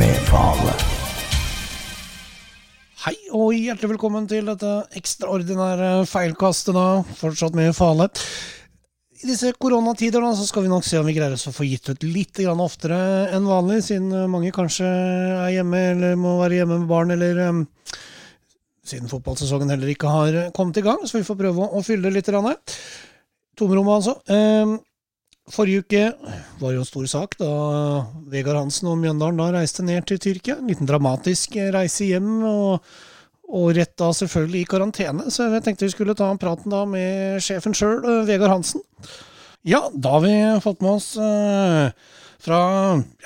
med Fale. Hei og hjertelig velkommen til dette ekstraordinære feilkastet, da, fortsatt med Fale. I disse koronatider da, så skal vi nok se om vi greier oss å få gitt ut litt oftere enn vanlig, siden mange kanskje er hjemme eller må være hjemme med barn, eller um, siden fotballsesongen heller ikke har kommet i gang, så vi får prøve å, å fylle det litt. Tomrommet, altså. Um, Forrige uke var jo en stor sak da Vegard Hansen og Mjøndalen da reiste ned til Tyrkia. En liten dramatisk reise hjem, og, og rett da selvfølgelig i karantene. Så jeg tenkte vi skulle ta praten da med sjefen sjøl, Vegard Hansen. Ja, da har vi fått med oss uh, fra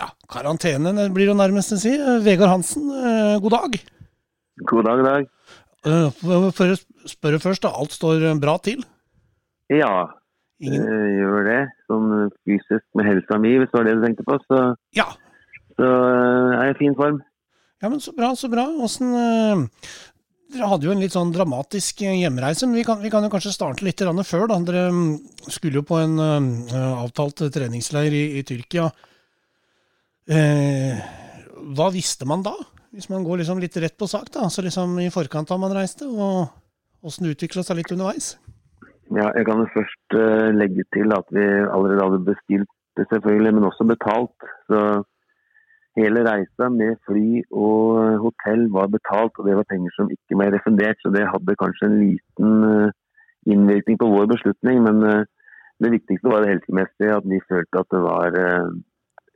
ja, karantene, blir det nærmest å si. Vegard Hansen, god dag. God dag, dag. For å spørre først, da. Alt står bra til? Ja, Ingen... Uh, gjør det. Sånn fysisk med helsa mi, hvis det var det du tenkte på. Så, ja. så uh, er jeg i fin form. Ja, men Så bra, så bra. Åssen Dere hadde jo en litt sånn dramatisk hjemreise, men vi kan, vi kan jo kanskje starte litt før. da. Dere mm, skulle jo på en avtalt treningsleir i, i Tyrkia. hva visste man da? Hvis man går liksom litt rett på sak, da, så liksom i forkant da man reiste, og åssen det utvikla seg litt underveis? Ja, jeg kan først uh, legge til at vi allerede hadde bestilt det selvfølgelig, men også betalt. Så hele reisa med fly og hotell var betalt, og det var penger som ikke ble refundert. Så det hadde kanskje en liten uh, innvirkning på vår beslutning. Men uh, det viktigste var det helsemessige, at vi følte at det var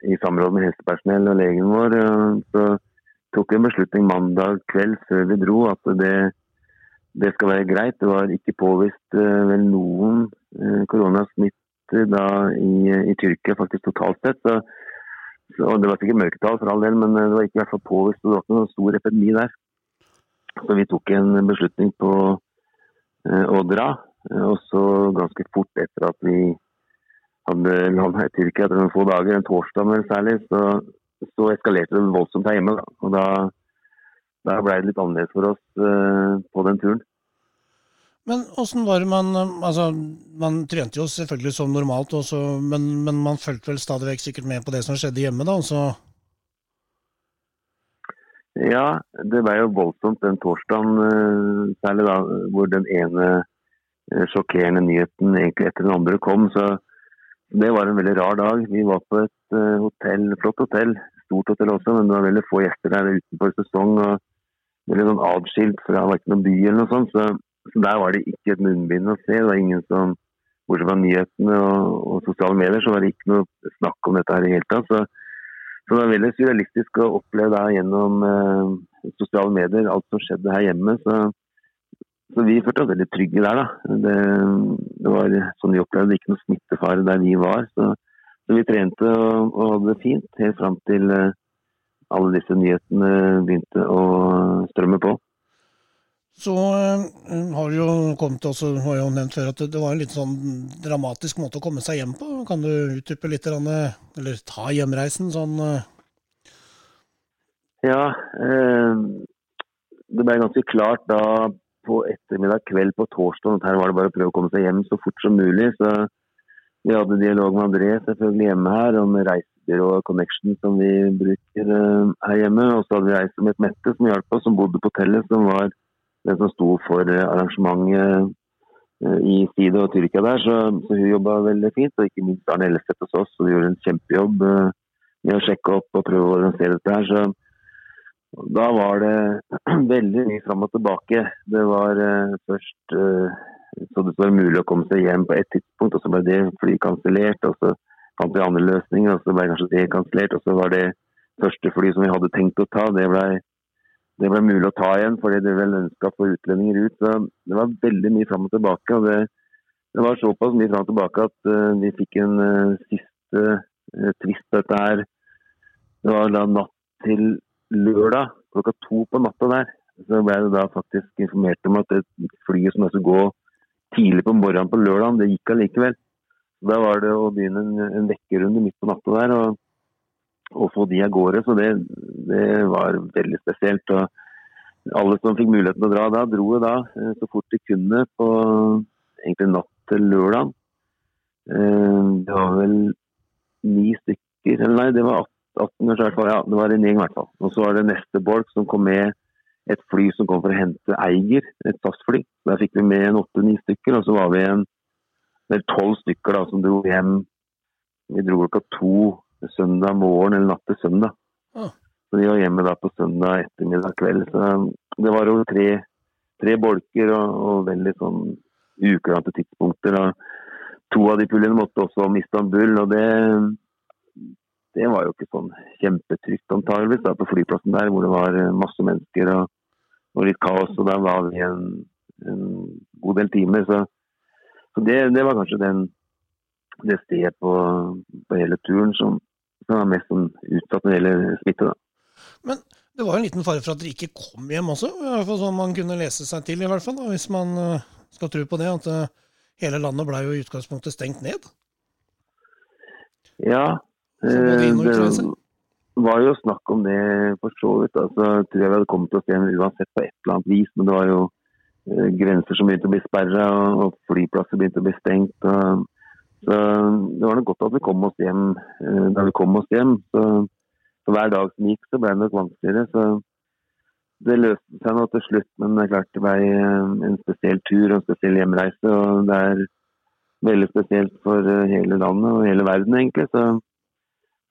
i samråd med helsepersonell og legen vår. så tok vi en beslutning mandag kveld før vi dro at det det skal være greit. Det var ikke påvist uh, vel noen uh, koronasmitte da i, i, Tyrkia, faktisk totalt sett. Så, så, det var sikkert mørketall for all del, men det var ikke i hvert fall påvist. Det var ikke noen stor epidemi der. Så vi tok en beslutning på å dra. Og så ganske fort etter at vi hadde landet i Tyrkia etter noen få dager, en torsdag vel særlig, så, så eskalerte det voldsomt her hjemme. Da. Og da da ble det litt annerledes for oss uh, på den turen. Men åssen var det man Altså, man trente jo selvfølgelig som normalt, også, men, men, man fulgte vel stadig vekk sikkert med på det som skjedde hjemme, da? Altså. Ja, det ble jo voldsomt den torsdagen, uh, særlig da, hvor den ene sjokkerende nyheten egentlig etter den andre kom. Så det var en veldig rar dag. Vi var på et hotell, flott hotell, stort hotell også, men det var veldig få gjester der utenfor sesong. og veldig sånn atskilt fra verken noen by eller noe sånt. Så, så, der var det ikke et munnbind å se. Det var ingen som Bortsett fra nyhetene og, og, sosiale medier, så var det ikke noe snakk om dette her i hele tatt. Så, så, det var veldig surrealistisk å oppleve det gjennom eh, sosiale medier, alt som skjedde her hjemme. Så, så vi følte oss veldig trygge der, da. Det, det var sånn vi opplevde det, ikke noe smittefare der vi var. Så, så vi trente og, og, hadde det fint helt fram til eh, alle disse nyhetene begynte å strømme på. Så øh, har jo kommet også, har jo nevnt før at det, var en litt sånn dramatisk måte å komme seg hjem på. Kan du utdype litt, eller ta hjemreisen sånn? Øh? Ja, øh, det ble ganske klart da på ettermiddag kveld på torsdag at her var det bare å prøve å komme seg hjem så fort som mulig. Så vi hadde dialog med André selvfølgelig hjemme her om reise og connection som vi bruker uh, her hjemme. Og så hadde vi ei som het Mette, som hjalp oss, som bodde på hotellet, som var den som sto for uh, arrangementet uh, i Side og Tyrkia der. Så, så hun jobba veldig fint. Og ikke minst Arne Ellefseth hos oss, de gjorde en kjempejobb med å sjekke opp og prøve å organisere dette her. Så da var det veldig mye fram og tilbake. Det var først så det var mulig å komme seg hjem på et tidspunkt, og så ble det fly kansellert. og så fant vi andre løsninger, og så ble kanskje det kansellert. Og så var det første fly som vi hadde tenkt å ta, det ble, det ble mulig å ta igjen fordi det vel ønska få utlendinger ut. Så det var veldig mye fram og tilbake. og det, det var såpass mye fram og tilbake at uh, vi fikk en uh, siste uh, tvist på dette her. Det var da natt til lørdag klokka to på natta der. Så ble det da faktisk informert om at det flyet som skulle gå tidlig på morgenen på lørdag, det gikk allikevel. Da var det å begynne en, en vekkerunde midt på natta der og, og, få de av gårde. Så det, det, var veldig spesielt. og Alle som fikk muligheten til å dra da, dro da eh, så fort de kunne på egentlig natt til lørdag. Eh, det var vel ni stykker, eller nei, det var 18 år, ja, det var en gjeng i hvert fall. Og så var det neste bolk som kom med et fly som kom for å hente Eiger, et SAS-fly. Der fikk vi med en åtte-ni stykker, og så var vi en tolv stykker da, som dro hjem. Vi dro klokka to søndag morgen eller natt til søndag. Ah. Så de var hjemme da på søndag ettermiddag kveld. Så det var over tre, tre bolker og, og veldig sånn ukurante tidspunkter. Og to av de puljene måtte også om Istanbul, og det, det var jo ikke sånn kjempetrygt antageligvis da, på flyplassen der, hvor det var masse mennesker og, og litt kaos. Og der var vi en, en god del timer. Så, så det, det, var kanskje den, det stedet på, på hele turen som, som var mest sånn utsatt når det gjelder smitte. da. Men det var jo en liten fare for at dere ikke kom hjem også, i hvert fall sånn man kunne lese seg til, i hvert fall, da, hvis man uh, skal tro på det. At uh, hele landet ble jo i utgangspunktet stengt ned. Ja, det, det var jo snakk om det for så vidt. Altså, jeg tror jeg vi hadde kommet oss hjem uansett på et eller annet vis, men det var jo grenser som begynte å bli sperra, og flyplasser begynte å bli stengt. Og, så Det var nok godt at vi kom oss hjem da vi kom oss hjem. så så hver dag som gikk, så ble det nok vanskeligere. Så det løste seg nå til slutt, men det er klart det ble eh, en spesiell tur og en spesiell hjemreise. Og det er veldig spesielt for eh, hele landet og hele verden, egentlig. Så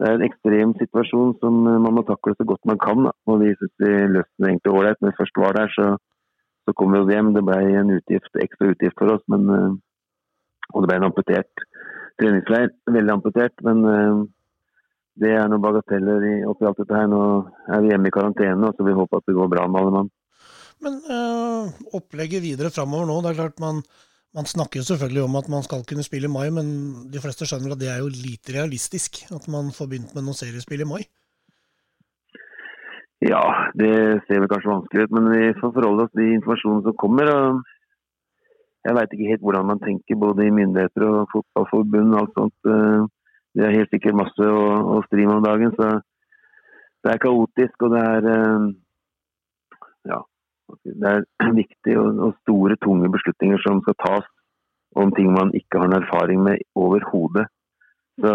det er en ekstrem situasjon som eh, man må takle så godt man kan. Da. Og vi syns vi løste det egentlig ålreit. Når vi først var der, så, så kom vi oss hjem. Det ble en utgift, ekstra utgift for oss, men, og det ble en amputert treningsleir. Veldig amputert. men det er noen bagateller oppi alt dette her. Nå er vi hjemme i karantene, så vi håper at det går bra med alle mann. Men øh, opplegget videre framover nå, det er klart man, man snakker jo selvfølgelig om at man skal kunne spille i mai, men de fleste skjønner at det er jo lite realistisk at man får begynt med noe seriespill i mai? Ja, det ser vel kanskje vanskelig ut, men vi får forholde oss til informasjonen som kommer. og Jeg veit ikke helt hvordan man tenker, både i myndigheter og fotballforbund og alt sånt. Øh, det er helt sikkert masse å, å stri med om dagen. Så det er kaotisk, og det er eh, ja, det er viktige og, og, store, tunge beslutninger som skal tas om ting man ikke har en erfaring med overhodet. Så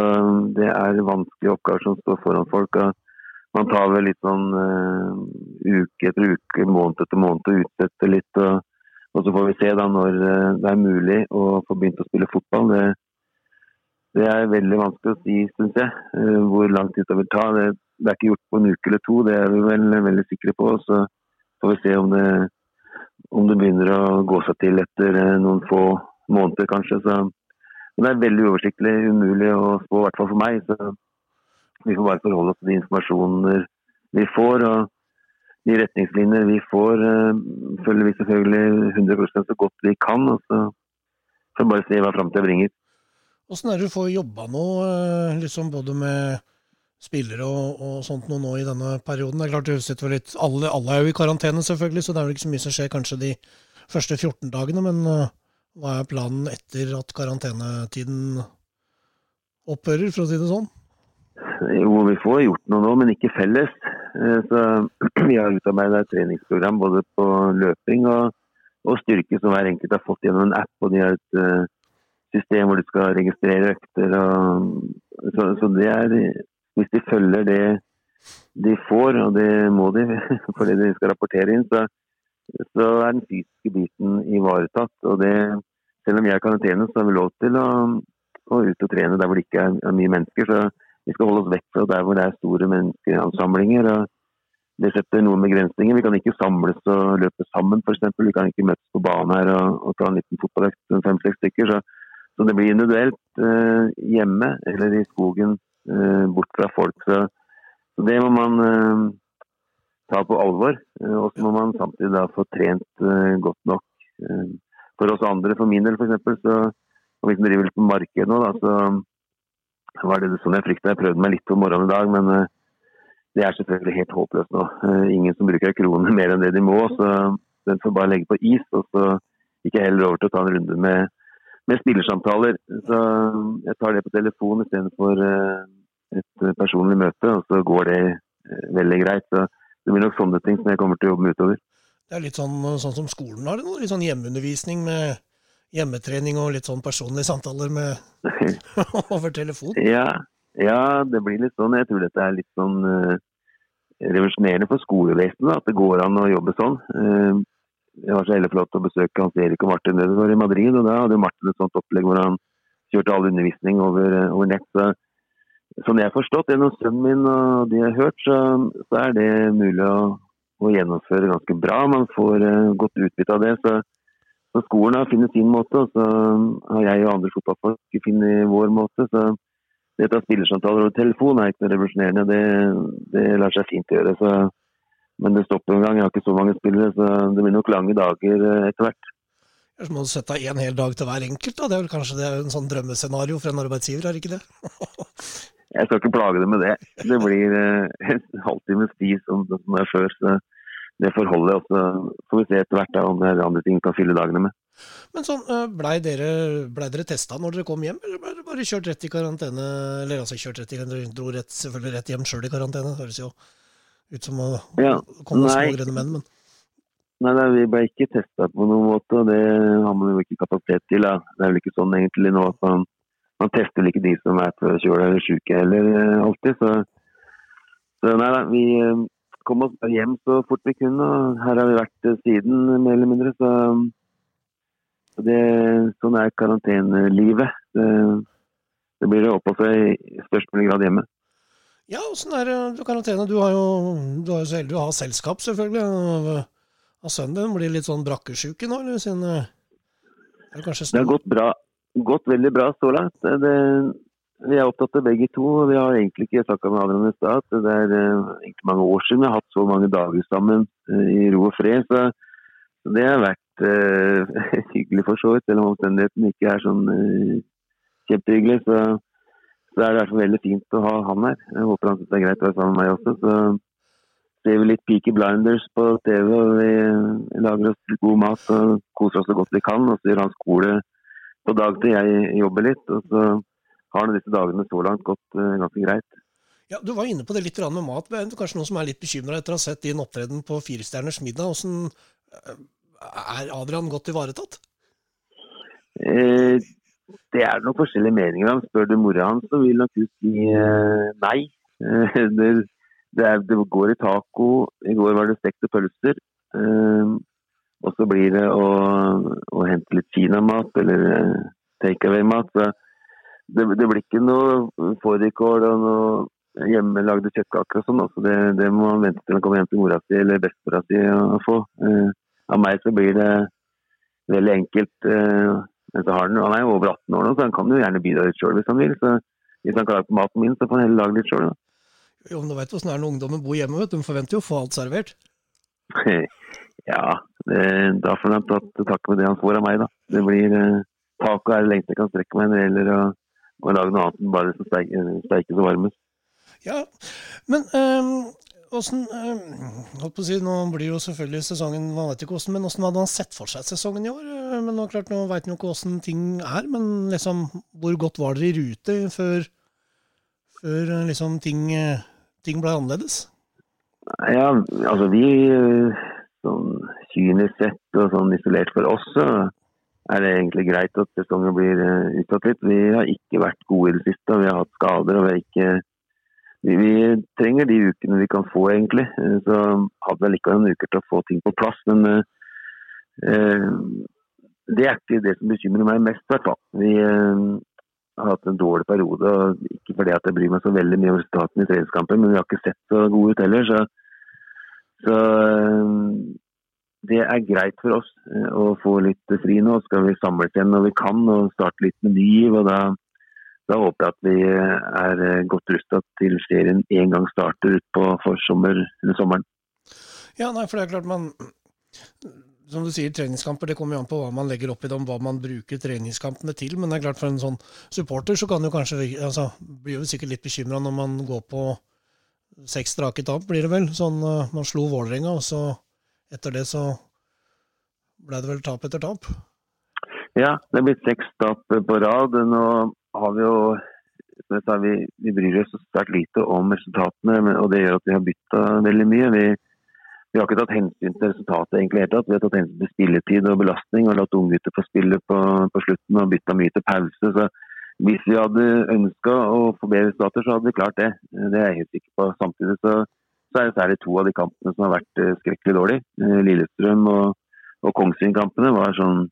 det er vanskelige oppgaver som står foran folk. og Man tar vel litt sånn uh, uke etter uke, måned etter måned og utsetter litt. Og, og, så får vi se da når uh, det er mulig å få begynt å spille fotball. Det, det er veldig vanskelig å si, syns jeg, uh, hvor lang tid det vil ta. Det, det, er ikke gjort på en uke eller to, det er vi vel veldig sikre på. Så får vi se om det, om det begynner å gå seg til etter uh, noen få måneder, kanskje. Så, men det er veldig uoversiktlig, umulig å spå, i hvert fall for meg. Så vi får bare forholde oss til de informasjoner vi får. og de retningslinjer vi får, eh, følger vi selvfølgelig 100 så godt vi kan. og Så får vi bare se hva framtida bringer. Åssen er det du får jobba nå, eh, liksom både med spillere og, og, sånt noe nå i denne perioden? Det er klart du sitter litt, alle, alle, er jo i karantene, selvfølgelig, så det er vel ikke så mye som skjer kanskje de første 14 dagene. Men uh, hva er planen etter at karantenetiden opphører, for å si det sånn? Jo, vi får gjort noe nå, men ikke felles. Eh, så Vi har utarbeida et treningsprogram både på løping og, og styrke som hver enkelt har fått gjennom en app. og de har et system hvor du skal registrere økter. Og, så, så, det er Hvis de følger det de får, og det må de fordi de skal rapportere inn, så, så er den fysiske biten ivaretatt. og det selv om jeg er i karantene, så har vi lov til å, å ut og trene der hvor det ikke er, mye mennesker. Så vi skal holde oss vekk fra der hvor det er store menneskeansamlinger. og Det setter noen begrensninger. Vi kan ikke samles og løpe sammen, f.eks. Vi kan ikke møtes på banen her og, og ta en liten fotballøkt, fem-seks stykker. Så så det blir individuelt eh, hjemme eller i skogen eh, bort fra folk. Så, så det må man eh, ta på alvor. Eh, og så må man samtidig da få trent eh, godt nok. Eh, for oss andre, for min del f.eks., som driver litt på markedet nå, da, så var det sånn jeg frykta. Jeg prøvde meg litt på morgenen i dag, men det er selvfølgelig helt håpløst nå. Ingen som bruker kroner mer enn det de må, så den får bare legge på is. Og så gikk jeg heller over til å ta en runde med med spillersamtaler. Så jeg tar det på telefon istedenfor et personlig møte, og så går det veldig greit. Så det blir nok sånne ting som jeg kommer til å jobbe med utover. Det er litt sånn, sånn som skolen har det nå? Litt sånn hjemmeundervisning med hjemmetrening og litt sånn personlige samtaler med over telefon? Ja, Ja, det blir litt sånn. Jeg tror dette er litt sånn uh, revolusjonerende for skolevesenet. At det går an å jobbe sånn. Uh, jeg var så heldig flott å besøke Hans Erik og Martin nedover i Madrid. og Da hadde Martin et sånt opplegg hvor han kjørte all undervisning over, over nett. Så, sånn jeg har forstått gjennom sønnen min og de jeg har hørt, så, så er det mulig å, å, gjennomføre ganske bra. Man får uh, godt utbytte av det. så så skolen har funnet sin måte, og så har jeg og andre fotballfolk funnet vår måte. så det av ta spillersamtaler over telefon er ikke noe revolusjonerende. Det, det, lar seg fint gjøre. Så, men det stopper en gang. Jeg har ikke så mange spillere, så det blir nok lange dager eh, etter hvert. Så må du sette av én hel dag til hver enkelt. da. Det er vel kanskje det er en sånn drømmescenario for en arbeidsgiver, er det ikke det? jeg skal ikke plage dem med det. Det blir eh, en halvtimes tid som, som det er før. så det forholdet. Og så får vi se etter hvert om det er andre ting vi kan fylle dagene med. Men sånn, eh, Blei dere, ble dere testa når dere kom hjem, eller ble dere bare kjørt rett i karantene? Eller altså kjørt rett i, dere dro rett, selvfølgelig rett hjem sjøl i karantene, det høres jo ut som å ja, komme små grønne menn, men Nei, nei, vi ble ikke testa på noen måte, og det har man jo ikke kapasitet til. Da. Det er vel ikke sånn egentlig nå at man, man tester ikke de som er forkjøla eller syke heller, eh, alltid. Så, så nei da, vi, eh, kom oss hjem så fort vi kunne. og Her har vi vært eh, siden, mer eller mindre. Så, så det, sånn er karantenelivet. Det, det blir å oppholde seg i størst mulig grad hjemme. Ja, åssen er det karantene? Du har jo du er så heldig å ha selskap, selvfølgelig. Av, av sønnen din. Blir litt sånn brakkesjuke nå, eller? Siden, det, det har gått bra. Gått veldig bra så langt. Det, vi er opptatt av begge to. og Vi har egentlig ikke snakka med Adrian i stad. Det er uh, egentlig mange år siden vi har hatt så mange dager sammen uh, i ro og fred. Så, det har vært uh, hyggelig for så vidt, selv om omstendighetene ikke er sånn kjempehyggelig. Så, så er det i hvert fall veldig fint å ha han her. Jeg håper han syns det er greit å være sammen med meg også. Så ser vi litt Peaky Blinders på TV, og vi lager oss god mat og koser oss så godt vi kan. Og så gjør han skole på dagtid, jeg jobber litt. og så har det disse dagene så langt gått uh, ganske greit. Ja, Du var inne på det litt med mat. Kanskje noen som er litt bekymra etter å ha sett din opptreden på Firestjerners middag. Hvordan eh, er Adrian godt ivaretatt? Eh, det er nok forskjellige meninger om. Spør du mora hans, så vil nok hun si eh, nei. Eh, det, det, er, det, går i taco. I går var det stekte pølser. Eh, og så blir det å, å hente litt kinamat eller takeaway-mat. Så det, det, blir ikke noe fårikål og noe hjemmelagde kjøttkaker og sånn. Altså det, det, må man vente til han kommer hjem til mora si eller bestemora si å få. Eh, av meg så blir det veldig enkelt. Eh, men så har han, han er jo over 18 år nå, så han kan jo gjerne bidra litt sjøl hvis han vil. Så hvis han klarer på maten min, så får han heller lage litt sjøl. Jo, men du veit åssen det er når ungdommen bor hjemme, vet du. De forventer jo å få alt servert. ja, det, da får han takke med det han får av meg, da. Det blir eh, Taco er det lengste jeg kan strekke meg når det gjelder å og lage noe annet enn bare som steikes og varmes. Ja, men åssen øh, øh, si, Nå blir jo selvfølgelig sesongen Man vet ikke hvordan, men åssen hadde han sett for seg sesongen i år? Øh, men Nå klart, nå vet han jo ikke åssen ting er, men liksom, hvor godt var dere i rute før, før øh, liksom, ting, ting ble annerledes? Ja, altså vi Sånn kynisk sett og sånn isolert for oss, så er det egentlig greit at sesongen blir uh, utsatt litt. Vi har ikke vært gode i det siste, vi har hatt skader. og Vi, ikke, vi, vi trenger de ukene vi kan få, egentlig. Uh, så hadde vi likevel noen uker til å få ting på plass. Men uh, det er ikke det som bekymrer meg mest, i hvert fall. Vi har hatt en dårlig periode. Ikke fordi at jeg bryr meg så veldig mye om resultatene i treningskampen, men vi har ikke sett så gode ut heller. så så det er greit for oss eh, å få litt fri nå. Skal vi samles igjen når vi kan og starte litt med ny giv. da, da, håper jeg at vi er eh, godt rusta til serien en gang starter utpå forsommer eller sommeren. Ja, nei, for det er klart man som du sier, treningskamper det kommer jo an på hva man legger opp i dem, hva man bruker treningskampene til. Men det er klart for en sånn supporter så kan jo kanskje altså, blir jo sikkert litt bekymra når man går på seks strake tap, blir det vel. Sånn eh, man slo Vålerenga, og så etter det så ble det vel tap etter tap? Ja, det er blitt seks tap på rad. Nå har vi jo vi, vi bryr oss svært lite om resultatene, og det gjør at vi har bytta veldig mye. Vi, vi, har ikke tatt hensyn til resultatet egentlig helt tatt. Vi har tatt hensyn til spilletid og belastning og latt unggutter få spille på, på, slutten og bytta mye til pause. Så hvis vi hadde ønska å få bedre resultater, så hadde vi klart det. Det er jeg helt sikker på. Samtidig så, så er det særlig to av de kampene som har vært skrekkelig dårlige. Lillestrøm og, og Kongsvinger-kampene var sånn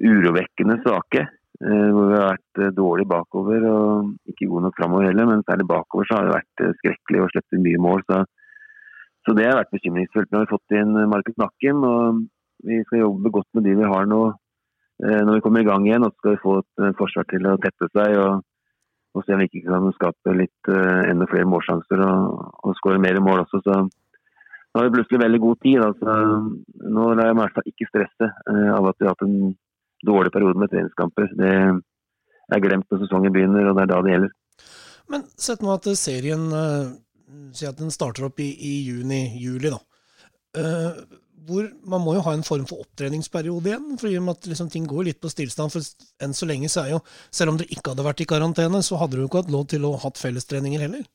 urovekkende svake. Hvor vi har vært dårlig bakover og ikke gode nok framover heller. Men særlig bakover så har det vært skrekkelig og sluppet mye mål. Så, så, det har vært bekymringsfullt. Nå har vi fått inn Markus Nakken, og vi skal jobbe godt med de vi har nå eh, når vi kommer i gang igjen. Og så skal vi få et eh, forsvar til å tette seg og, og se om vi ikke kan skape litt uh, enda flere målsjanser og, og skåre mer mål også. Så nå har vi plutselig veldig god tid. Altså, nå lar jeg meg i hvert fall ikke stresse uh, av at vi har hatt en dårlig periode med treningskamper. Det er glemt når sesongen begynner, og det er da det gjelder. Men sett nå at serien uh, at den starter opp i, i juni-juli, da. Uh, hvor man må jo ha en form for opptreningsperiode igjen. for i og med at liksom, ting går litt på stillstand. for Enn så lenge så er jo, selv om dere ikke hadde vært i karantene, så hadde dere jo ikke hatt lov til å ha hatt fellestreninger heller.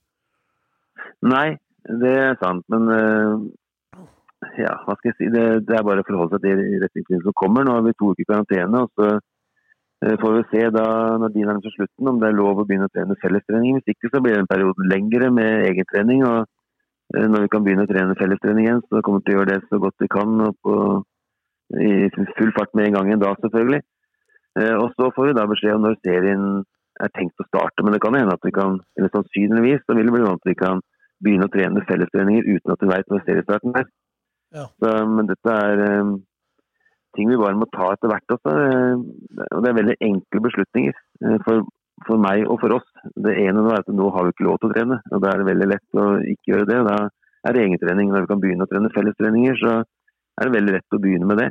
Nei, det er sant. Men uh, ja, hva skal jeg si. Det, det er bare å forholde seg til retningslinjene som kommer. Nå har vi to uker i karantene. og så uh, får vi se da når de nærmer seg slutten om det er lov å begynne å trene fellestrening. Hvis ikke så blir det en periode lengre med egentrening. og Eh, når vi kan begynne å trene fellestrening igjen, så kommer vi til å gjøre det så godt vi kan. og på, I full fart med en gang en da, selvfølgelig. Eh, og Så får vi da beskjed om når serien er tenkt å starte. Men det kan hende at vi kan, eller sannsynligvis så vil det bli sånn at vi kan begynne å trene fellestreninger uten at vi vet når seriestarten er. Ja. Så, men dette er um, ting vi bare må ta etter hvert også. og det er veldig enkle beslutninger. For for meg og for oss. Det ene er at nå har vi ikke lov til å trene. og Da er det veldig lett å ikke gjøre det. Da er det egentrening. Når vi kan begynne å trene fellestreninger, så er det veldig lett å begynne med det.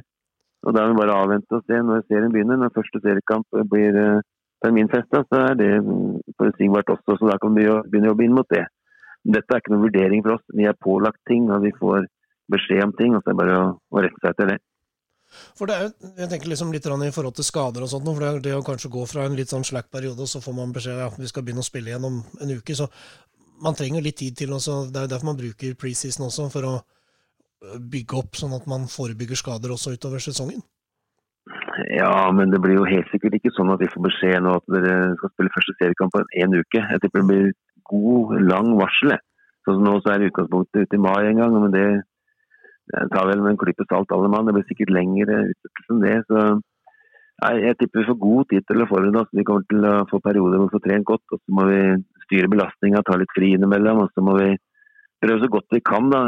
Og Da er vi bare avvente og se når serien begynner. Når første seriekamp blir uh, terminfesta, så er det forutsigbart også. Så da kan vi begynne å jobbe inn mot det. Dette er ikke noen vurdering for oss. Vi er pålagt ting, og vi får beskjed om ting. og så er det bare å, å rette seg etter det. For det er jo, jeg tenker liksom litt i forhold til skader og sånt, for det det å kanskje gå fra en litt sånn slack periode, og så får man beskjed ja, vi skal begynne å spille igjen om en uke. Så man trenger litt tid til også. Det er derfor man bruker preseason også, for å øh, bygge opp, sånn at man forebygger skader også utover sesongen. Ja, men det blir jo helt sikkert ikke sånn at vi får beskjed nå at dere skal spille første seriekamp på en uke. Jeg tipper det blir god, lang varsel. Sånn som nå så er utgangspunktet ute i mai en gang, men det jeg tar vel med en klype salt alle mann. Det blir sikkert lengre utsettelse enn det. så jeg, jeg tipper vi får god tid til å forberede oss. Vi kommer til å få perioder hvor vi får trent godt. og Så må vi styre belastninga, ta litt fri innimellom. Og så må vi prøve så godt vi kan da,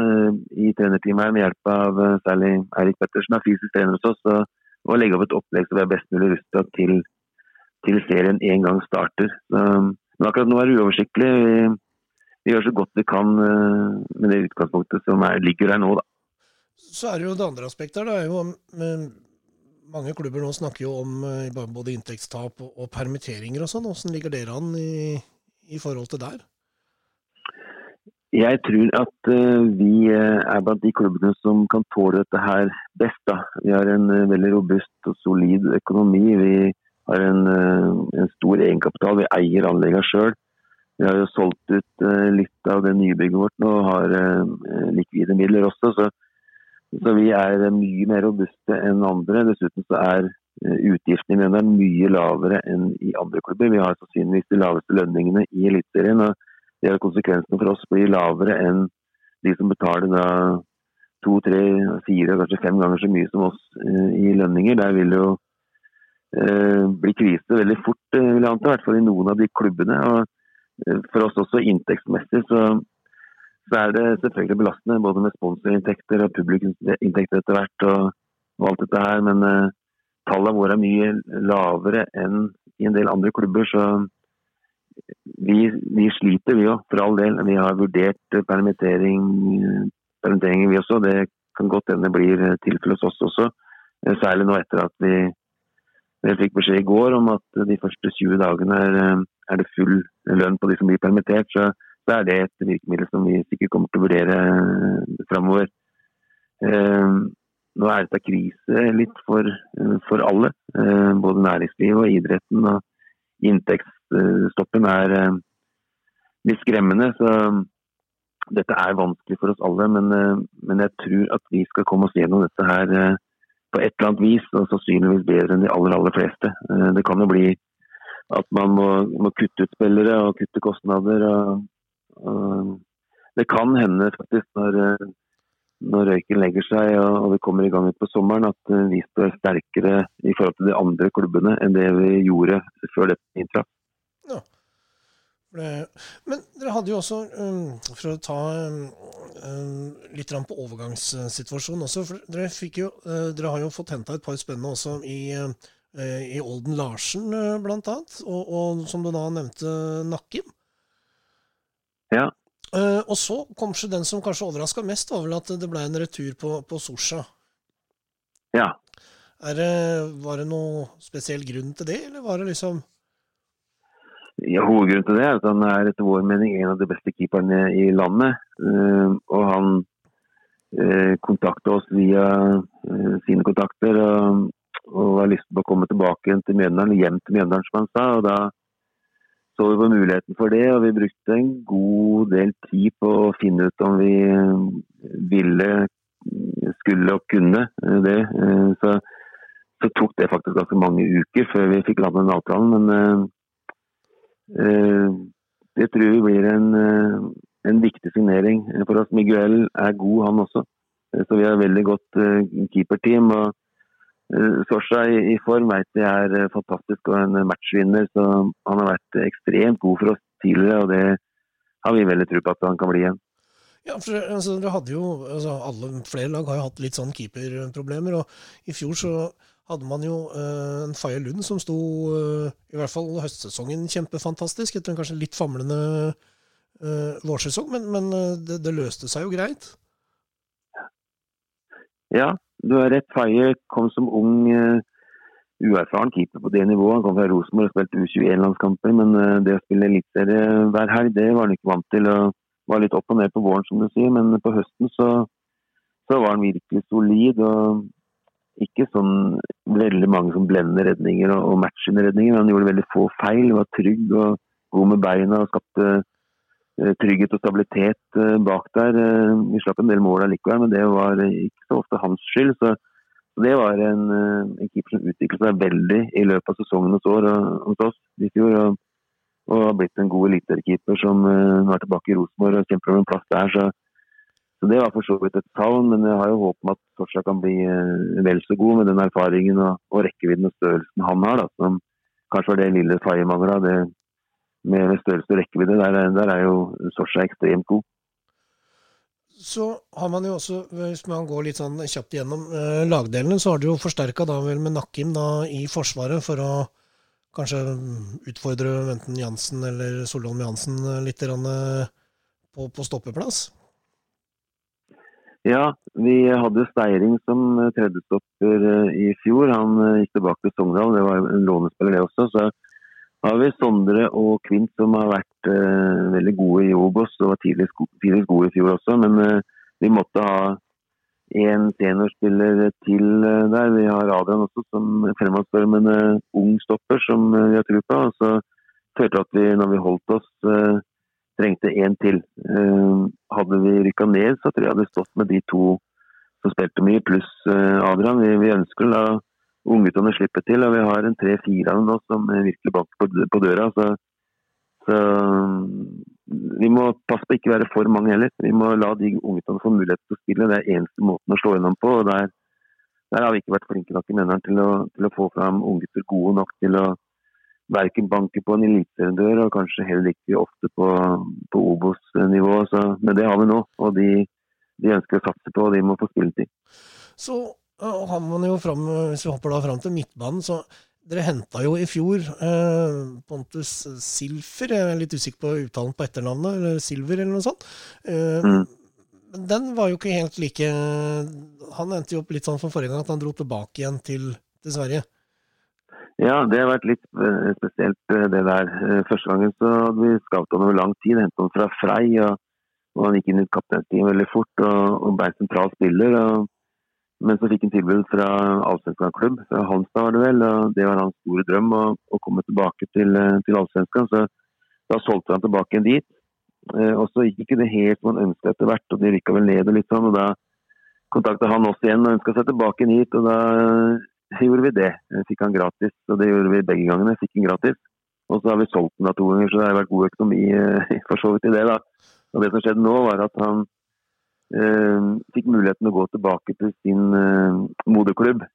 i trenerteamet her med hjelp av eh, særlig Eirik Pettersen, er fysisk trener hos oss, og, og legge opp et opplegg så vi er best mulig rusta til, til, serien en gang starter. Så, men akkurat nå er det uoversiktlig. Vi, vi, gjør så godt vi kan uh, med det utgangspunktet som er, ligger der nå. da. Så er det jo det andre aspektet her. Det er jo mange klubber nå snakker jo om eh, både inntektstap og, og permitteringer og sånn. Hvordan ligger dere an i, i, forhold til der? Jeg tror at uh, vi eh, er blant de klubbene som kan tåle dette her best. Da. Vi har en veldig robust og solid økonomi. Vi har en, en stor egenkapital. Vi eier anleggene sjøl. Vi har jo solgt ut litt av det nybygget vårt nå og har likvide midler også. så så vi er mye mer robuste enn andre. Dessuten så er eh, utgiftene i Mjøndalen mye lavere enn i andre klubber. Vi har sannsynligvis de laveste lønningene i Eliteserien. og det er Konsekvensene for oss blir lavere enn de som betaler da to, tre, fire, kanskje fem ganger så mye som oss eh, i lønninger. Der vil jo eh, bli krise veldig fort, vil jeg anta. I hvert fall i noen av de klubbene. og For oss også inntektsmessig så så er det selvfølgelig belastende både med sponsorinntekter og publikumsinntekter etter hvert og, og, alt dette her. Men uh, tallene våre er mye lavere enn i en del andre klubber. Så vi, vi sliter, vi òg, for all del. Vi har vurdert permittering, permitteringer, vi også. Det kan godt hende blir tilfellet hos oss også. Eh, særlig nå etter at vi, vi fikk beskjed i går om at de første 20 dagene er, eh, er det full lønn på de som blir permittert. så så er det et virkemiddel som vi sikkert kommer til å vurdere eh, framover. Eh, nå er dette krise litt for, eh, for alle, både næringslivet og idretten. og Inntektsstoppen er litt skremmende. så dette er vanskelig for oss alle, men, men, jeg tror at vi skal komme oss gjennom dette her på et eller annet vis, og sannsynligvis bedre enn de aller aller fleste. Det kan jo bli at man må, må, kutte ut spillere og kutte kostnader. Og, det kan hende faktisk når, når røyken legger seg og, vi kommer i gang ut på sommeren, at vi står sterkere i forhold til de andre klubbene enn det vi gjorde før dette inntraff. Ja. Men dere hadde jo også, um, for å ta um, litt på overgangssituasjonen også for dere, jo, uh, dere har jo fått henta et par spennende også i, i Olden Larsen, annet. Og, og, som du da nevnte, Nakkim. Ja. Og så kanskje den som kanskje overraska mest, var vel at det ble en retur på, på Sorsa. Ja. Det, var det noe spesiell grunn til det, eller var det liksom ja, Hovedgrunnen til det er at han er etter vår mening en av de beste keeperne i landet. Uh, og han uh, eh, kontakta oss via uh, sine kontakter og, og har lyst til å komme tilbake til Mjøndalen, hjem til Mjøndalen, som han sa. og da så vi på muligheten for det, og vi brukte en god del tid på å finne ut om vi ville, skulle og kunne det. Så, så tok det faktisk ganske mange uker før vi fikk landet den avtalen. men uh, det tror vi blir en, eh, en, viktig signering for oss. Miguel er god, han også. Eh, så vi har veldig godt keeperteam. og Sorsa i, form vet vi er fantastisk og en matchvinner. så Han har vært ekstremt god for oss tidligere, og det har vi veldig tro på at han kan bli igjen. Ja, for altså, dere hadde jo, altså, alle, Flere lag har jo hatt litt sånn keeperproblemer. og I fjor så hadde man jo uh, en Faye Lund som sto, uh, i hvert fall høstsesongen, kjempefantastisk. Etter en kanskje litt famlende uh, vårsesong, men, men det, det, løste seg jo greit. Ja, rett. Faye kom som ung, uerfaren keeper på det nivået. Han kom fra Rosenborg og spilte U21-landskamper, men det å spille eliteserie hver helg, det var han ikke vant til. og var litt opp og ned på våren, som du sier, men på høsten så, så var han virkelig solid. og ikke sånn veldig mange som blendende redninger og, og matchende redninger. Han gjorde veldig få feil, var trygg og god med beina og skapte trygghet og stabilitet uh, bak der. Uh, vi slapp en del mål allikevel, men det var ikke så ofte hans skyld. Så, det var en, en keeper som utviklet seg veldig i løpet av sesongen hos, år, hos oss i fjor. Og, og har blitt en god elitekeeper som nå er tilbake i Rosenborg og kjemper om en plass der. så så Det var for så vidt et savn, men jeg har jo håp om at Torsa kan bli eh, vel så god med den erfaringen og, og rekkevidden og størrelsen han har. Da, som kanskje var det lille Faye mangla. Med størrelse og rekkevidde, der, der er jo Sorsa ekstremt god. Så har man jo også, hvis man går litt sånn kjapt gjennom eh, lagdelene, så har du jo forsterka med Nakkim da, i Forsvaret for å kanskje utfordre enten Jansen eller Solholm Jansen litt eh, på, på stoppeplass? Ja, vi hadde Steiring som tredjestopper eh, i fjor. Han eh, gikk tilbake til Sogndal, det var en lånespiller det også. Så har vi Sondre og Kvint som har vært uh, veldig gode i Obos og var tidligst gode i fjor også. Men uh, vi måtte ha en seniorspiller til uh, der. Vi har Adrian også som fremadstormende ung stopper som vi har tro på. Og så følte at vi når vi holdt oss trengte én til. Hadde vi rykka ned, så tror jeg hadde stått med de to som spilte mye, pluss Adrian. Vi, vi, ønsker å la ungguttene slipper til, og vi har en tre-fire av dem nå som virkelig banker på, døra. Så, så vi må passe på ikke være for mange heller. Vi må la de ungguttene få mulighet til å spille. Det er eneste måten å slå gjennom på. og der, der har vi ikke vært flinke nok i Mjøndalen til, til, å få fram unggutter gode nok til å verken banker på en eliteseriedør, og kanskje heller ikke ofte på, på Obos-nivå. Men det har vi nå, og de, de, ønsker å satse på, og de må få spilletid. Så har man jo fram, Hvis vi hopper da fram til midtbanen, så dere henta jo i fjor eh, Pontus Silfer, jeg er litt usikker på uttalen på etternavnet, eller Silver eller noe sånt. Eh, mm. Den var jo ikke helt like Han endte jo opp litt sånn som forrige gang, at han dro tilbake igjen til, til Sverige. Ja, det har vært litt eh, spesielt eh, det der. Eh, første gangen så hadde vi scouta over lang tid. Hentet han fra Frei. og, og Han gikk inn i kapteinsteamet veldig fort og, og ble sentral spiller. Og, men så fikk han tilbud fra Allsvenskan klubb, fra Halmstad var det vel. og Det var hans store drøm å, å komme tilbake til, til Allsvenskan. Så da solgte han tilbake dit. Og så gikk ikke det helt som han ønska etter hvert, og de rykka vel ned og litt sånn. og da kontakta han oss igjen og ønska seg tilbake hit. og da gjorde vi det. Fikk han gratis, og det gjorde vi begge gangene. Fikk han gratis. Og så har vi solgt den da to ganger, så det har vært god økonomi for så vidt i det. da. Og Det som skjedde nå, var at han eh, fikk muligheten å gå tilbake til sin eh, moderklubb.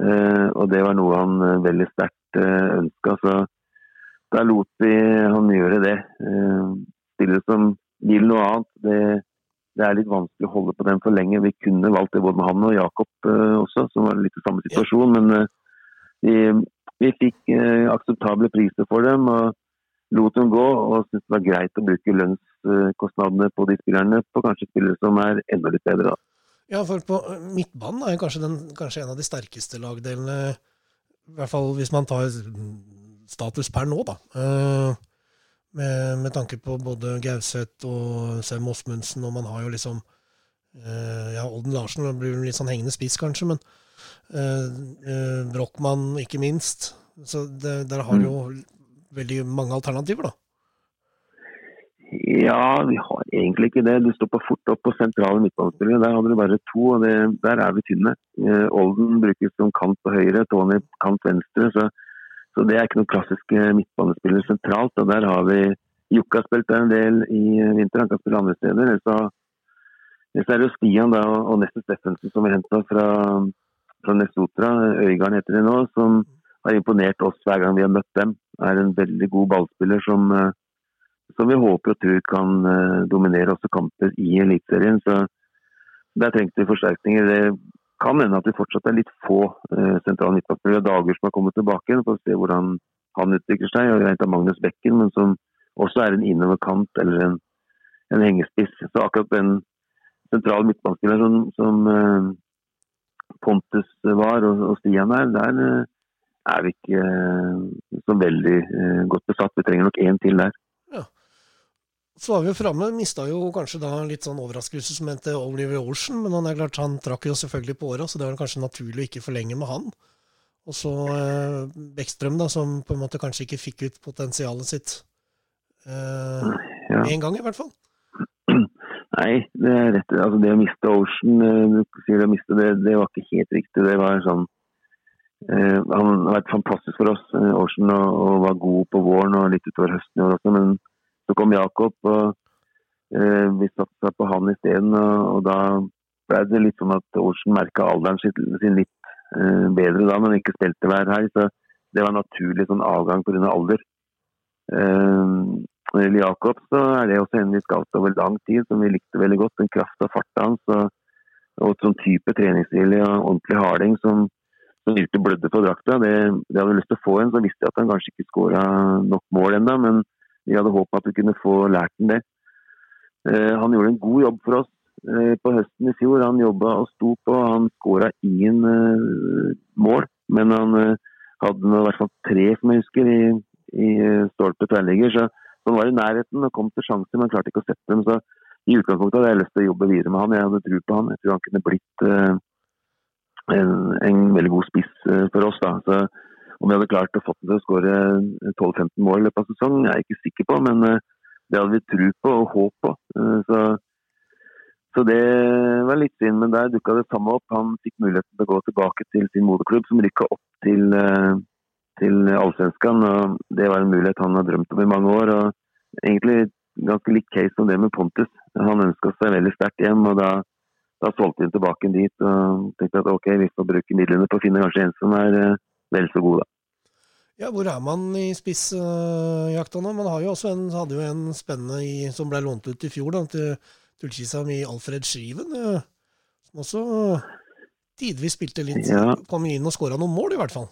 Eh, og det var noe han eh, veldig sterkt eh, ønska. Så da lot vi han gjøre det. Eh, spillere som vil noe annet, det, det, er litt vanskelig å holde på dem for lenge. Vi kunne valgt det både med han og Jakob eh, også, som var litt i samme situasjon. Men eh, vi, vi, fikk eh, akseptable priser for dem. og lot dem gå, og syntes det var greit å bruke lønnskostnadene på de spillerne på kanskje spillere som er enda litt bedre. da. Ja, for på midtbanen er kanskje, den, kanskje en av de sterkeste lagdelene, i hvert fall hvis man tar status per nå, da. Uh, med, med, tanke på både Gauseth og Sem Osmundsen, og man har jo liksom uh, Ja, Olden Larsen blir litt sånn hengende spiss, kanskje, men Brochmann ikke minst. Så det, der har jo veldig mange alternativer, da? Ja, vi har egentlig ikke det. Du stopper fort opp på sentrale midtbanespillere. Der hadde du bare to, og det, der er vi tynne. Eh, Olden brukes som kant på høyre, Tony kant venstre. Så, så det er ikke noen klassiske midtbanespillere sentralt. og Der har vi Jukka spilt der en del i vinter, han kan spille andre steder. Ellers er det jo Stian da, og Neste Steffensen som vi henta fra, fra Nesotra, Øygarden heter det nå, som har imponert oss hver gang vi har møtt dem. Er en veldig god ballspiller som, eh, som vi håper og tror kan eh, dominere også kamper i Eliteserien. Så der trengte vi forsterkninger. Det kan hende at vi fortsatt er litt få uh, sentrale midtbanespillere. Dager som har kommet tilbake. For å se hvordan han utvikler seg. Og rent av Magnus Bekken, men som også er en innoverkant eller en, en hengespiss. Så akkurat den sentrale midtbanespilleren som, som uh, Pontus var og, og Stian er, der uh, er vi ikke så veldig godt besatt. Vi trenger nok én til der. Så var vi jo framme. Mista jo kanskje da litt sånn overraskelse som het Oliver Olsen, men han er klart han trakk jo selvfølgelig på åra, så det var kanskje naturlig å ikke forlenge med han. Og så eh, Bekkstrøm, da, som på en måte kanskje ikke fikk ut potensialet sitt eh, ja. en gang, i hvert fall. Nei, det er rett. Altså, det å miste Ocean, du sier å miste det, det var ikke helt riktig. Det var sånn Eh, han har vært fantastisk for oss, eh, Ocean, og, og, var god på våren og litt utover høsten i år også. Men så kom Jakob, og eh, vi satsa på han isteden. Og, og da ble det litt sånn at Olsen merka alderen sin litt eh, bedre da, men ikke spilte hver helg. Så det var en naturlig sånn avgang pga. alder. Eh, når det gjelder Jakob, så er det også en vi skalte over lang tid, som vi likte veldig godt. Den krafta og farta hans. Og, sånn type treningsstil og ordentlig harding som som virkelig blødde på drakta. Det, det hadde lyst til å få en. Så visste jeg at han kanskje ikke skåra nok mål ennå, men vi hadde håpet at vi kunne få lært den det. Eh, han gjorde en god jobb for oss eh, på høsten i fjor. Han jobba og sto på. Han skåra ingen eh, mål, men han hadde i hvert fall tre, som jeg husker, i, i stolpe tverrligger. Så, han var i nærheten og kom til sjanser, men klarte ikke å sette dem. Så i utgangspunktet hadde jeg lyst til å jobbe videre med han. Jeg hadde tro på han. Jeg tror han kunne blitt en, en, veldig god spiss for oss. Da. Så om vi hadde klart å få til å skåre 12-15 mål i løpet av sesongen, er jeg ikke sikker på. Men eh, det hadde vi tro på og håp på. Eh, så, så, det var litt synd. Men der dukka det samme opp. Han fikk muligheten til å gå tilbake til sin moderklubb, som rykka opp til, til Allsvenskan. Det var en mulighet han har drømt om i mange år. og Egentlig ganske lik case som det med Pontus. Han ønska seg veldig sterkt hjem. og da da solgte vi tilbake dit og tenkte at ok, vi får bruke midlene på å finne kanskje en som er vel så god, da. Ja, hvor er man i spissjakta nå? Man har jo også en, hadde jo en spennende i, som ble lånt ut i fjor da, til Tulkisam i Alfred Skiven, uh, som også tidvis spilte litt. Ja. Kom inn og skåra noen mål, i hvert fall.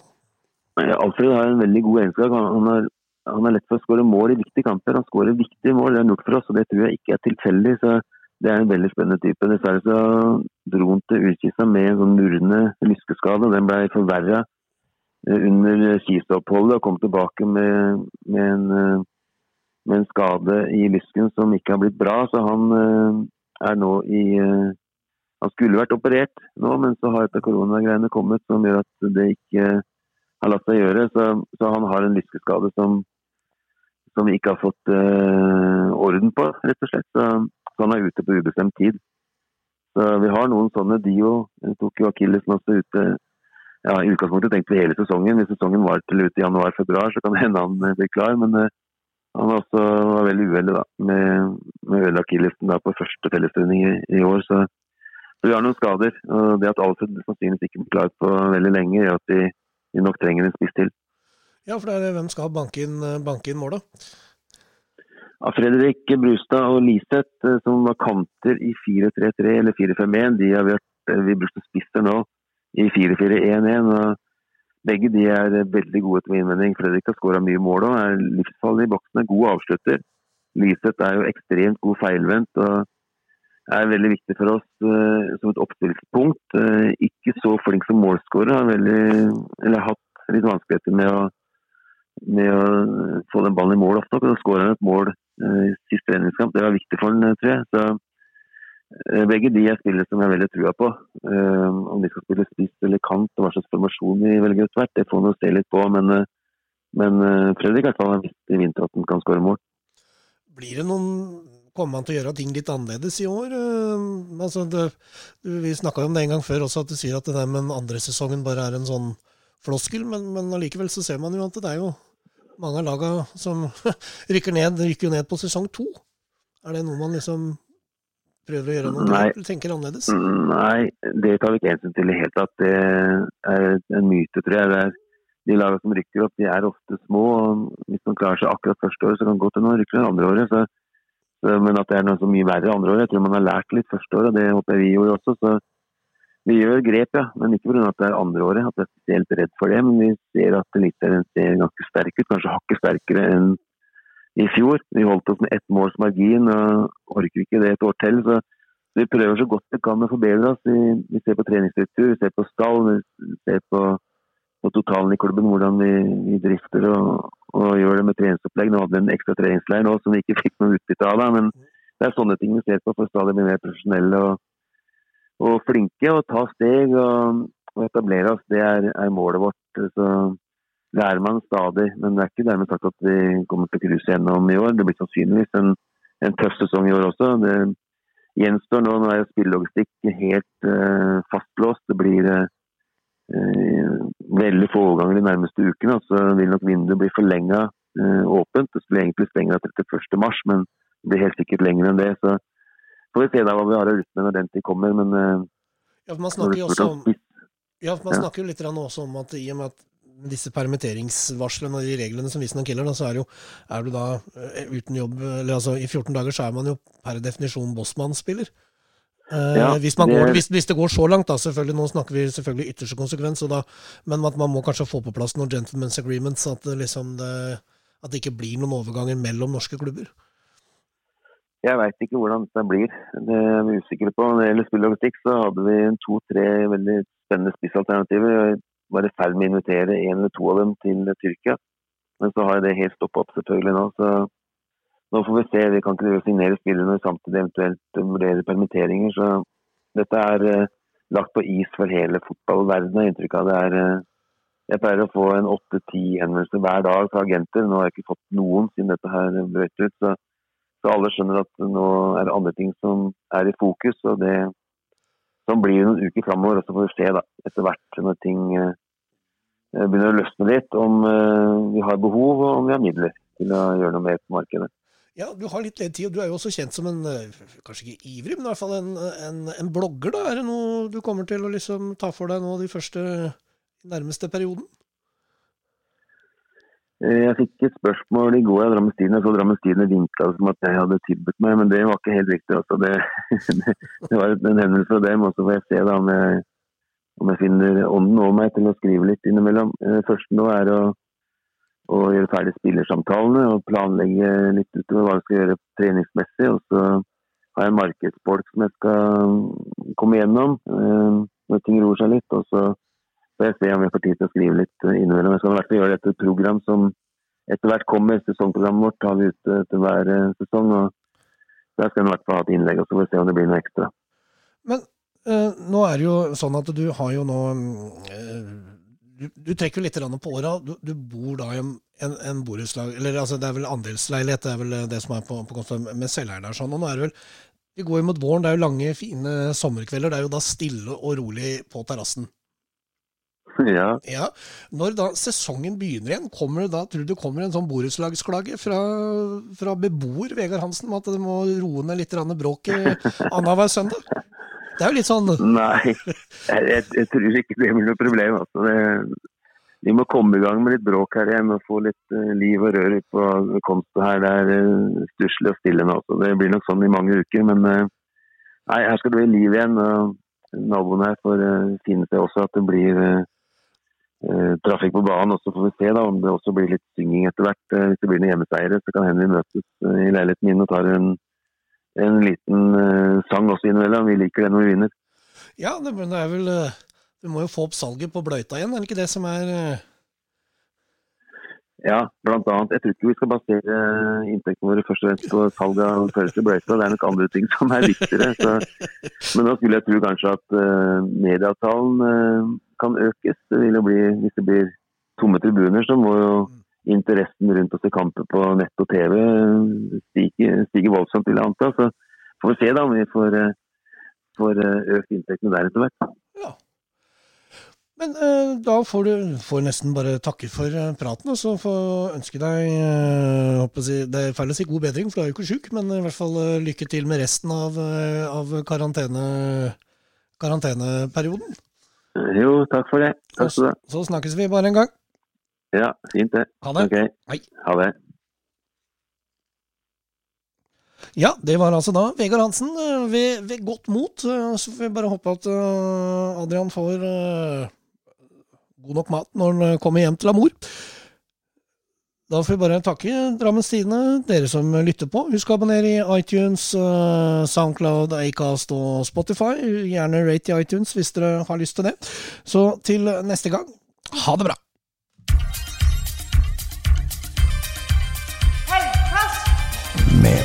Ja, Alfred har en veldig god egenskap. Han, har, han er lett for å skåre mål i viktige kamper. Han skårer viktige mål, det er gjort for oss, og det tror jeg ikke er tilfeldig. så det er en veldig spennende type. Dessverre så dro han til Ullkisa med en sånn murende lyskeskade. Den ble forverra eh, under Kisa-oppholdet og kom tilbake med, med, en, eh, med, en, skade i lysken som ikke har blitt bra. Så han eh, er nå i Han skulle vært operert nå, men så har dette koronagreiene kommet som gjør at det ikke har latt seg gjøre. Så, så han har en lyskeskade som, som vi ikke har fått uh, orden på, rett og slett. Så så han er ute på ubestemt tid. Så Vi har noen sånne. Dio tok jo akillesen også ute ja, I utgangspunktet tenkte vi hele sesongen. Hvis sesongen var til ut i januar-februar, så kan det hende han blir klar. Men uh, han var også var veldig uheldig da, med, med øl akillesen på første fellestrening i, i, år. Så, så, vi har noen skader. og Det at Alfred sannsynligvis ikke blir klar på veldig lenge, gjør at vi, vi nok trenger en spiss til. Ja, for det er hvem skal banke inn, banke inn målet? Ja, Fredrik Brustad og Liseth, eh, som var kanter i 4-3-3 eller 4-5-1, de har vi, eh, vi brukte spisser nå i 4-4-1-1. Begge de er veldig gode til innvending. Fredrik har skåra mye mål og er livsfarlig i boksen. God avslutter. Liseth er jo ekstremt god feilvendt og er veldig viktig for oss uh, som et oppstillingspunkt. Uh, ikke så flink som målskårer. Har hatt litt vanskeligheter med å, med å få den ballen i mål ofte. Og så skårer han et mål uh, i siste treningskamp. Det var viktig for han, tror jeg. Så Eh, begge de er spillere som jeg har veldig trua på. Um, om de skal spille spiss eller kant og hva slags formasjon de velger etter hvert, det får vi se litt på. Men, uh, men Fredrik i hvert fall har visst i vinter at han kan skåre mål. Blir det noen Kommer man til å gjøre ting litt annerledes i år? altså det, vi snakka om det en gang før også, at du sier at det der med den andre sesongen bare er en sånn floskel, men, men allikevel så ser man jo at det er jo mange av lagene som rykker ned, rykker ned på sesong to. Er det noe man liksom prøver å gjøre noe Nei. du tenker annerledes? Nei, det tar vi ikke hensyn til i det hele tatt. Det er en myte, tror jeg. Det Er, de lagene som rykker opp, de er ofte små. og Hvis man klarer seg akkurat første året, så kan det godt hende man rykker andre året. Så, så, men at det er noe så mye verre andre året, jeg tror man har lært litt første året. Det håper jeg vi gjorde også. så vi gjør grep, ja, men ikke pga. at det er andre året, at jeg er spesielt redd for det. Men vi ser at Eliteserien ser ganske sterk ut, kanskje hakket sterkere enn i fjor. Vi holdt oss med ett måls margin orker ikke det et år til. så vi prøver så godt vi kan å forbedre oss. Vi, vi ser på treningsstruktur, vi ser på stall, vi ser på, på totalen i klubben, hvordan vi, vi drifter og, og, gjør det med treningsopplegg. Nå hadde vi en ekstra treningsleir nå som vi ikke fikk noe utbytte av. Men det er sånne ting vi ser på for stadig å bli mer profesjonelle og, og, flinke og ta steg og, og etablere oss. Det er, er målet vårt. Så lærer man stadig. Men det er ikke dermed sagt at vi kommer til å cruise gjennom i år. Det blir sannsynligvis en, en tøff sesong i år også. Det gjenstår nå. Nå er spillelogistikk helt uh, fastlåst. Det blir uh, veldig få overganger de nærmeste ukene. Så vil nok vinduet bli forlenga uh, åpent. Det skulle egentlig stengt 31.3, men det blir helt sikkert lenger enn det. Så får vi se da hva vi har å rutte med når den tid kommer. Men ja, man snakker jo også om ja, man snakker jo litt også om at i og med at disse permitteringsvarslene og de reglene som visstnok gjelder, da, så er, jo, er, du da uh, uten jobb eller altså I 14 dager så er man jo per definisjon bossmannsspiller. Uh, ja, hvis, hvis, hvis, det går så langt, da, selvfølgelig, nå snakker vi selvfølgelig ytterste konsekvens, da, men at man må kanskje få på plass noen gentlemen's agreements, at det, liksom det, at det ikke blir noen overganger mellom norske klubber? Jeg veit ikke hvordan det blir. Det er vi usikre på. Når det gjelder spillogistikk, så hadde vi to-tre veldig spennende spissalternativer var i ferd med å invitere en eller to av dem til Tyrkia. Men så har det helt stoppa opp selvfølgelig nå. Så nå får vi se. Vi kan ikke signere spillerne samtidig eventuelt vurdere permitteringer. Så dette er eh, lagt på is for hele fotballverdenen, har inntrykk av. Det er eh, Jeg pleier å få en åtte-ti henvendelser hver dag fra agenter. Nå har jeg ikke fått noen siden dette her brøt ut. Så, så, alle skjønner at nå er det andre ting som er i fokus. og det Sånn blir det noen uker framover, og så får vi se da, etter hvert når ting uh, begynner å løsne litt, om uh, vi har behov og om vi har midler til å gjøre noe mer på markedet. Ja, Du har litt ledig tid, og du er jo også kjent som en eh, kanskje ikke ivrig, men i hvert fall en, en, en blogger. da. Er det noe du kommer til å liksom ta for deg nå de første nærmeste perioden? Eh, jeg fikk et spørsmål i går av Drammens Tidende. Så Drammens Tidende vinka som at jeg hadde tilbudt meg, men det var ikke helt riktig. Altså. Det, det, var en henvendelse fra dem, og så får jeg se da, om, jeg, om jeg finner ånden over meg til å skrive litt innimellom. Eh, første nå er å, å gjøre ferdig spillersamtalene og planlegge litt utover hva vi skal gjøre treningsmessig. Og så har jeg en markedsfolk som jeg skal komme gjennom eh, når ting roer seg litt. og så får jeg ser om jeg får tid til å skrive litt innimellom. Jeg skal i hvert fall gjøre dette program som etter hvert kommer. Sesongprogrammet vårt tar vi ut etter hver eh, sesong. og Der skal jeg i hvert fall ha et innlegg, og så får vi se om det blir noe ekstra. Men nå er det jo sånn at du har jo nå uh, du, du, trekker litt på åra. Du, du, bor da i en, en borettslag Eller altså, det er vel andelsleilighet, det er vel det som er på, på med selveier der. sånn, og nå er det vel Vi går jo mot våren, det er jo lange, fine sommerkvelder. Det er jo da stille og rolig på terrassen. Ja. Ja. Når da sesongen begynner igjen, kommer det da, tror du det kommer en sånn borettslagsklage fra, fra beboer Vegard Hansen om at det må roe ned litt bråket annenhver søndag? Det er jo litt sånn Nei, jeg, jeg, tror ikke det blir noe problem. Altså. Det, vi må komme i gang med litt bråk her igjen og få litt uh, liv og rør på kontoet her. Det er uh, stusslig og stille nå. Så det blir nok sånn i mange uker. Men uh, nei, her skal det bli liv igjen. og Naboene her får finne seg også at det blir trafikk på banen. Og så får vi se da, om det også blir litt synging etter hvert. hvis det blir noen hjemmeseiere, så kan hende vi møtes i leiligheten min og tar en, en liten sang også innimellom. Vi liker det når vi vinner. Ja, det, men det er vel Du må jo få opp salget på bløyta igjen, er det ikke det som er Ja, blant annet. Jeg tror ikke vi skal basere inntektene våre først og fremst på salg av pølser bløyta. Det er nok andre ting som er viktigere. Så. Men da skulle jeg tro kanskje at uh, medieavtalen uh, kan økes. Det bli, hvis det blir tomme tribuner, så må jo interessen rundt oss i kamper på nett og TV stige, stige voldsomt, vil jeg anta. Så får vi se da om vi får, uh, får økt inntektene der etter hvert. Ja. Men eh, da får du får nesten bare takke for eh, praten, og så får ønske deg eh, si, Det er feil å si god bedring, for du er jo ikke sjuk, men i hvert fall eh, lykke til med resten av, eh, av karantene, karanteneperioden. Jo, takk for det. Takk ha. Så snakkes vi bare en gang. Ja, fint det. Ha det. Okay. Hei. ha det. Ja, det var altså da Vegard Hansen eh, ved, ved godt mot. eh, Så får vi bare håpe at eh, Adrian får god nok mat når han kommer hjem til Amor. Da får vi bare takke Drammens Tidende, dere som lytter på. Husk å abonnere i iTunes, Soundcloud, Acast og Spotify. Gjerne rate i iTunes hvis dere har lyst til det. Så til neste gang, ha det bra!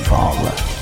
Helgkast! Med Fale.